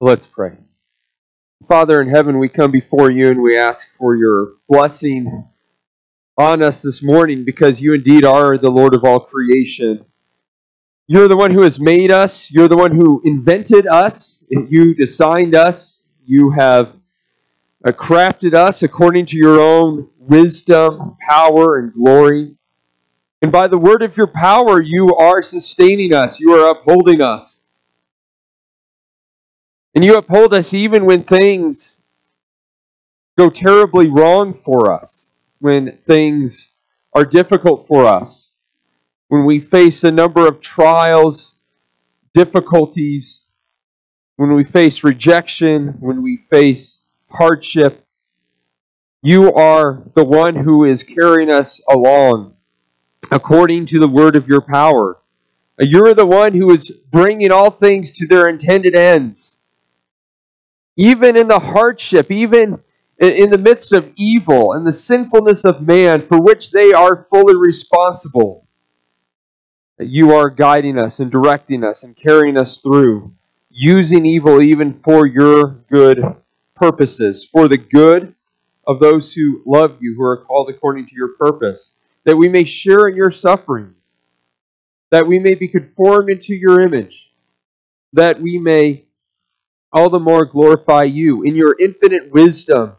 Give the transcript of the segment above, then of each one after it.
Let's pray. Father in heaven, we come before you and we ask for your blessing on us this morning because you indeed are the Lord of all creation. You're the one who has made us, you're the one who invented us, you designed us, you have uh, crafted us according to your own wisdom, power, and glory. And by the word of your power, you are sustaining us, you are upholding us. And you uphold us even when things go terribly wrong for us, when things are difficult for us, when we face a number of trials, difficulties, when we face rejection, when we face hardship. You are the one who is carrying us along according to the word of your power. You're the one who is bringing all things to their intended ends even in the hardship, even in the midst of evil and the sinfulness of man for which they are fully responsible. That You are guiding us and directing us and carrying us through, using evil even for your good purposes, for the good of those who love you, who are called according to your purpose, that we may share in your sufferings, that we may be conformed into your image, that we may all the more glorify you. In your infinite wisdom,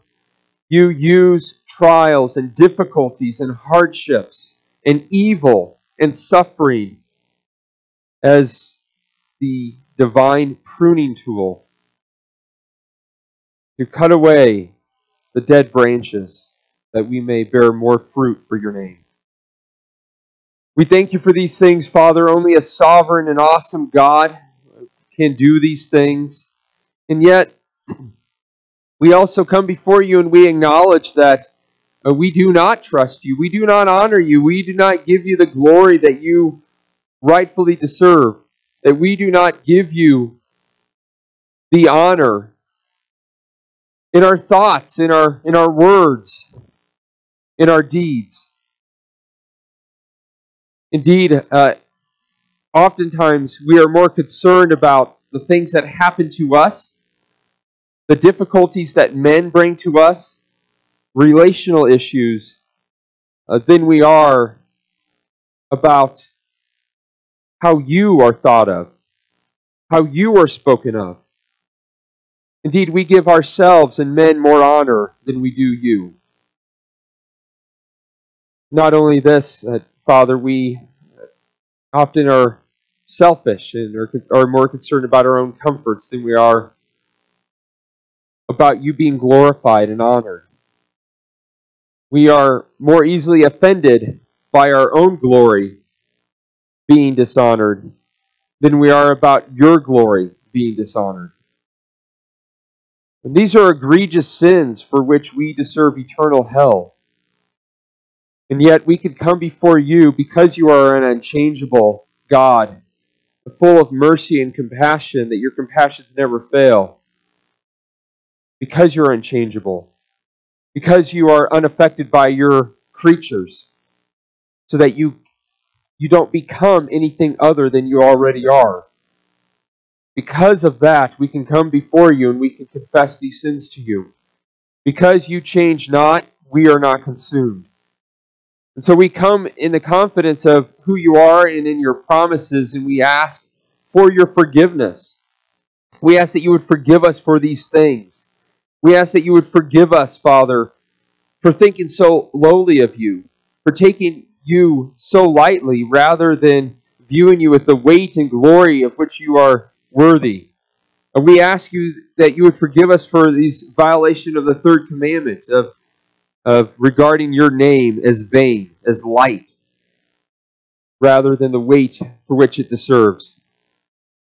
you use trials and difficulties and hardships and evil and suffering as the divine pruning tool to cut away the dead branches that we may bear more fruit for your name. We thank you for these things, Father. Only a sovereign and awesome God can do these things. And yet, we also come before you and we acknowledge that uh, we do not trust you. We do not honor you. We do not give you the glory that you rightfully deserve. That we do not give you the honor in our thoughts, in our, in our words, in our deeds. Indeed, uh, oftentimes we are more concerned about the things that happen to us the difficulties that men bring to us, relational issues, uh, than we are about how you are thought of, how you are spoken of. Indeed, we give ourselves and men more honor than we do you. Not only this, uh, Father, we often are selfish and are, are more concerned about our own comforts than we are about you being glorified and honored. We are more easily offended by our own glory being dishonored than we are about your glory being dishonored. And these are egregious sins for which we deserve eternal hell. And yet we can come before you because you are an unchangeable God, full of mercy and compassion, that your compassions never fail because you're unchangeable, because you are unaffected by your creatures, so that you, you don't become anything other than you already are. Because of that, we can come before you and we can confess these sins to you. Because you change not, we are not consumed. And so we come in the confidence of who you are and in your promises, and we ask for your forgiveness. We ask that you would forgive us for these things. We ask that you would forgive us, Father, for thinking so lowly of you, for taking you so lightly rather than viewing you with the weight and glory of which you are worthy. And we ask you that you would forgive us for these violation of the third commandment of, of regarding your name as vain, as light, rather than the weight for which it deserves.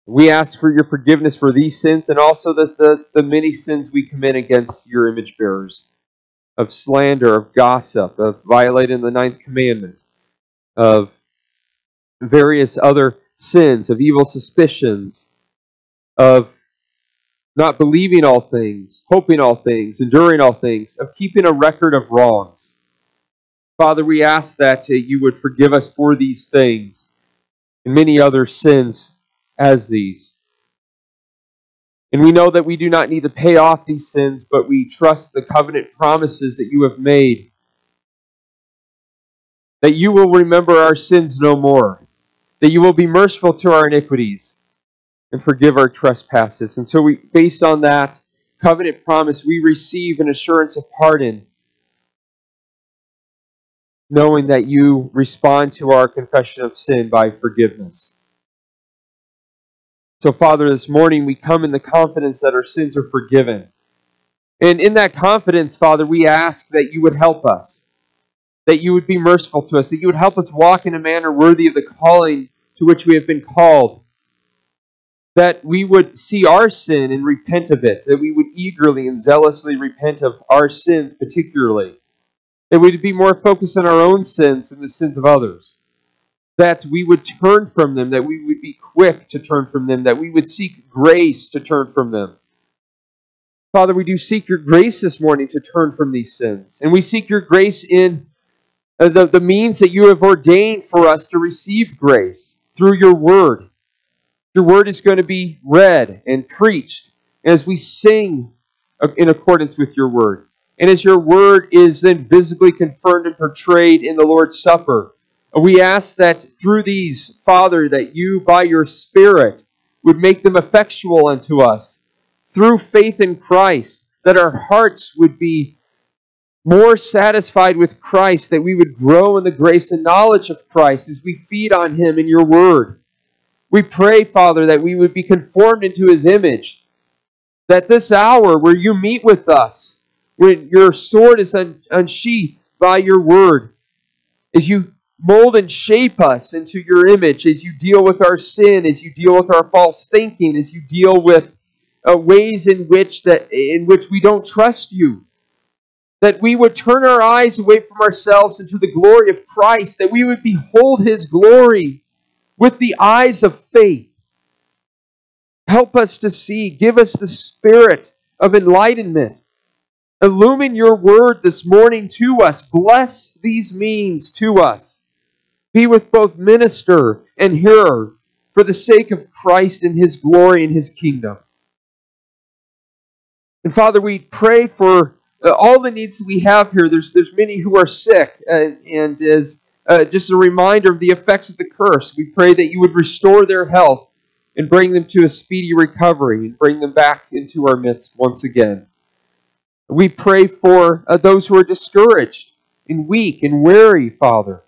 We ask for your forgiveness for these sins and also the, the, the many sins we commit against your image bearers of slander, of gossip, of violating the ninth commandment, of various other sins, of evil suspicions, of not believing all things, hoping all things, enduring all things, of keeping a record of wrongs. Father, we ask that you would forgive us for these things and many other sins as these. And we know that we do not need to pay off these sins, but we trust the covenant promises that you have made. That you will remember our sins no more. That you will be merciful to our iniquities and forgive our trespasses. And so we based on that covenant promise, we receive an assurance of pardon, knowing that you respond to our confession of sin by forgiveness. So, Father, this morning we come in the confidence that our sins are forgiven. And in that confidence, Father, we ask that you would help us, that you would be merciful to us, that you would help us walk in a manner worthy of the calling to which we have been called, that we would see our sin and repent of it, that we would eagerly and zealously repent of our sins, particularly, that we would be more focused on our own sins than the sins of others that we would turn from them, that we would be quick to turn from them, that we would seek grace to turn from them. Father, we do seek your grace this morning to turn from these sins. And we seek your grace in uh, the, the means that you have ordained for us to receive grace through your word. Your word is going to be read and preached as we sing in accordance with your word. And as your word is then visibly confirmed and portrayed in the Lord's Supper we ask that through these, Father, that you, by your Spirit, would make them effectual unto us through faith in Christ, that our hearts would be more satisfied with Christ, that we would grow in the grace and knowledge of Christ as we feed on Him in your word. We pray, Father, that we would be conformed into His image, that this hour where you meet with us, when your sword is unsheathed by your word, as you mold and shape us into your image as you deal with our sin, as you deal with our false thinking, as you deal with uh, ways in which that in which we don't trust you. That we would turn our eyes away from ourselves into the glory of Christ, that we would behold his glory with the eyes of faith. Help us to see, give us the spirit of enlightenment. Illumine your word this morning to us. Bless these means to us be with both minister and hearer for the sake of Christ and his glory and his kingdom. And Father, we pray for uh, all the needs that we have here. There's, there's many who are sick, uh, and as uh, just a reminder of the effects of the curse, we pray that you would restore their health and bring them to a speedy recovery and bring them back into our midst once again. We pray for uh, those who are discouraged and weak and weary, Father.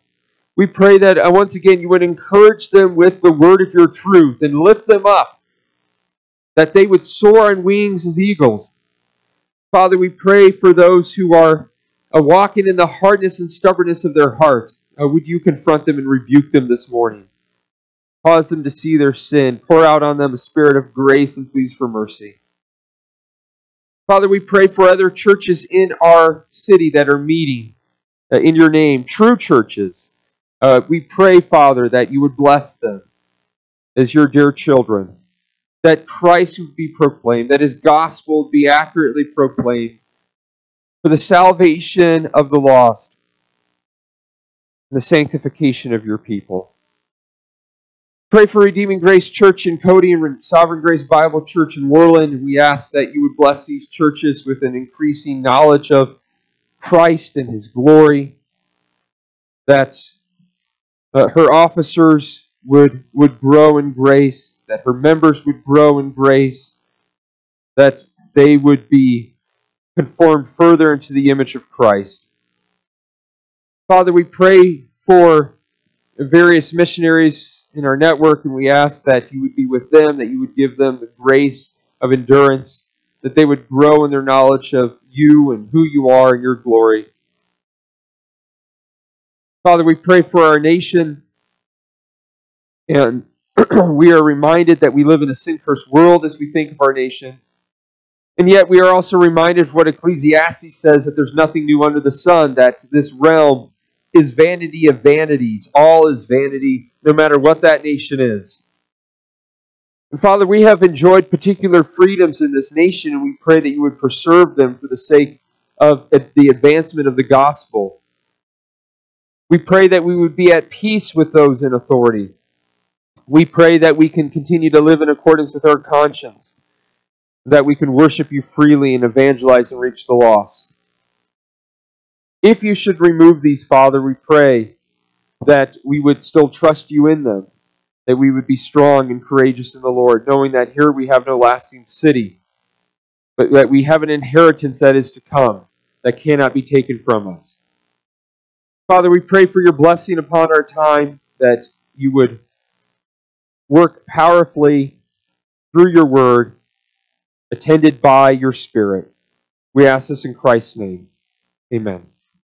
We pray that uh, once again you would encourage them with the word of your truth and lift them up, that they would soar on wings as eagles. Father, we pray for those who are uh, walking in the hardness and stubbornness of their heart. Uh, would you confront them and rebuke them this morning? Cause them to see their sin. Pour out on them a spirit of grace and pleas for mercy. Father, we pray for other churches in our city that are meeting uh, in your name, true churches uh, we pray, Father, that you would bless them as your dear children, that Christ would be proclaimed, that his gospel would be accurately proclaimed for the salvation of the lost and the sanctification of your people. Pray for Redeeming Grace Church in Cody and Sovereign Grace Bible Church in Worland. We ask that you would bless these churches with an increasing knowledge of Christ and his glory, that uh, her officers would, would grow in grace, that her members would grow in grace, that they would be conformed further into the image of Christ. Father, we pray for various missionaries in our network, and we ask that you would be with them, that you would give them the grace of endurance, that they would grow in their knowledge of you and who you are and your glory. Father, we pray for our nation. And we are reminded that we live in a sin cursed world as we think of our nation. And yet we are also reminded of what Ecclesiastes says that there's nothing new under the sun, that this realm is vanity of vanities. All is vanity, no matter what that nation is. And Father, we have enjoyed particular freedoms in this nation, and we pray that you would preserve them for the sake of the advancement of the gospel. We pray that we would be at peace with those in authority. We pray that we can continue to live in accordance with our conscience. that we can worship you freely and evangelize and reach the lost. If you should remove these, Father, we pray that we would still trust you in them, that we would be strong and courageous in the Lord, knowing that here we have no lasting city, but that we have an inheritance that is to come, that cannot be taken from us. Father, we pray for your blessing upon our time, that you would work powerfully through your word, attended by your Spirit. We ask this in Christ's name. Amen.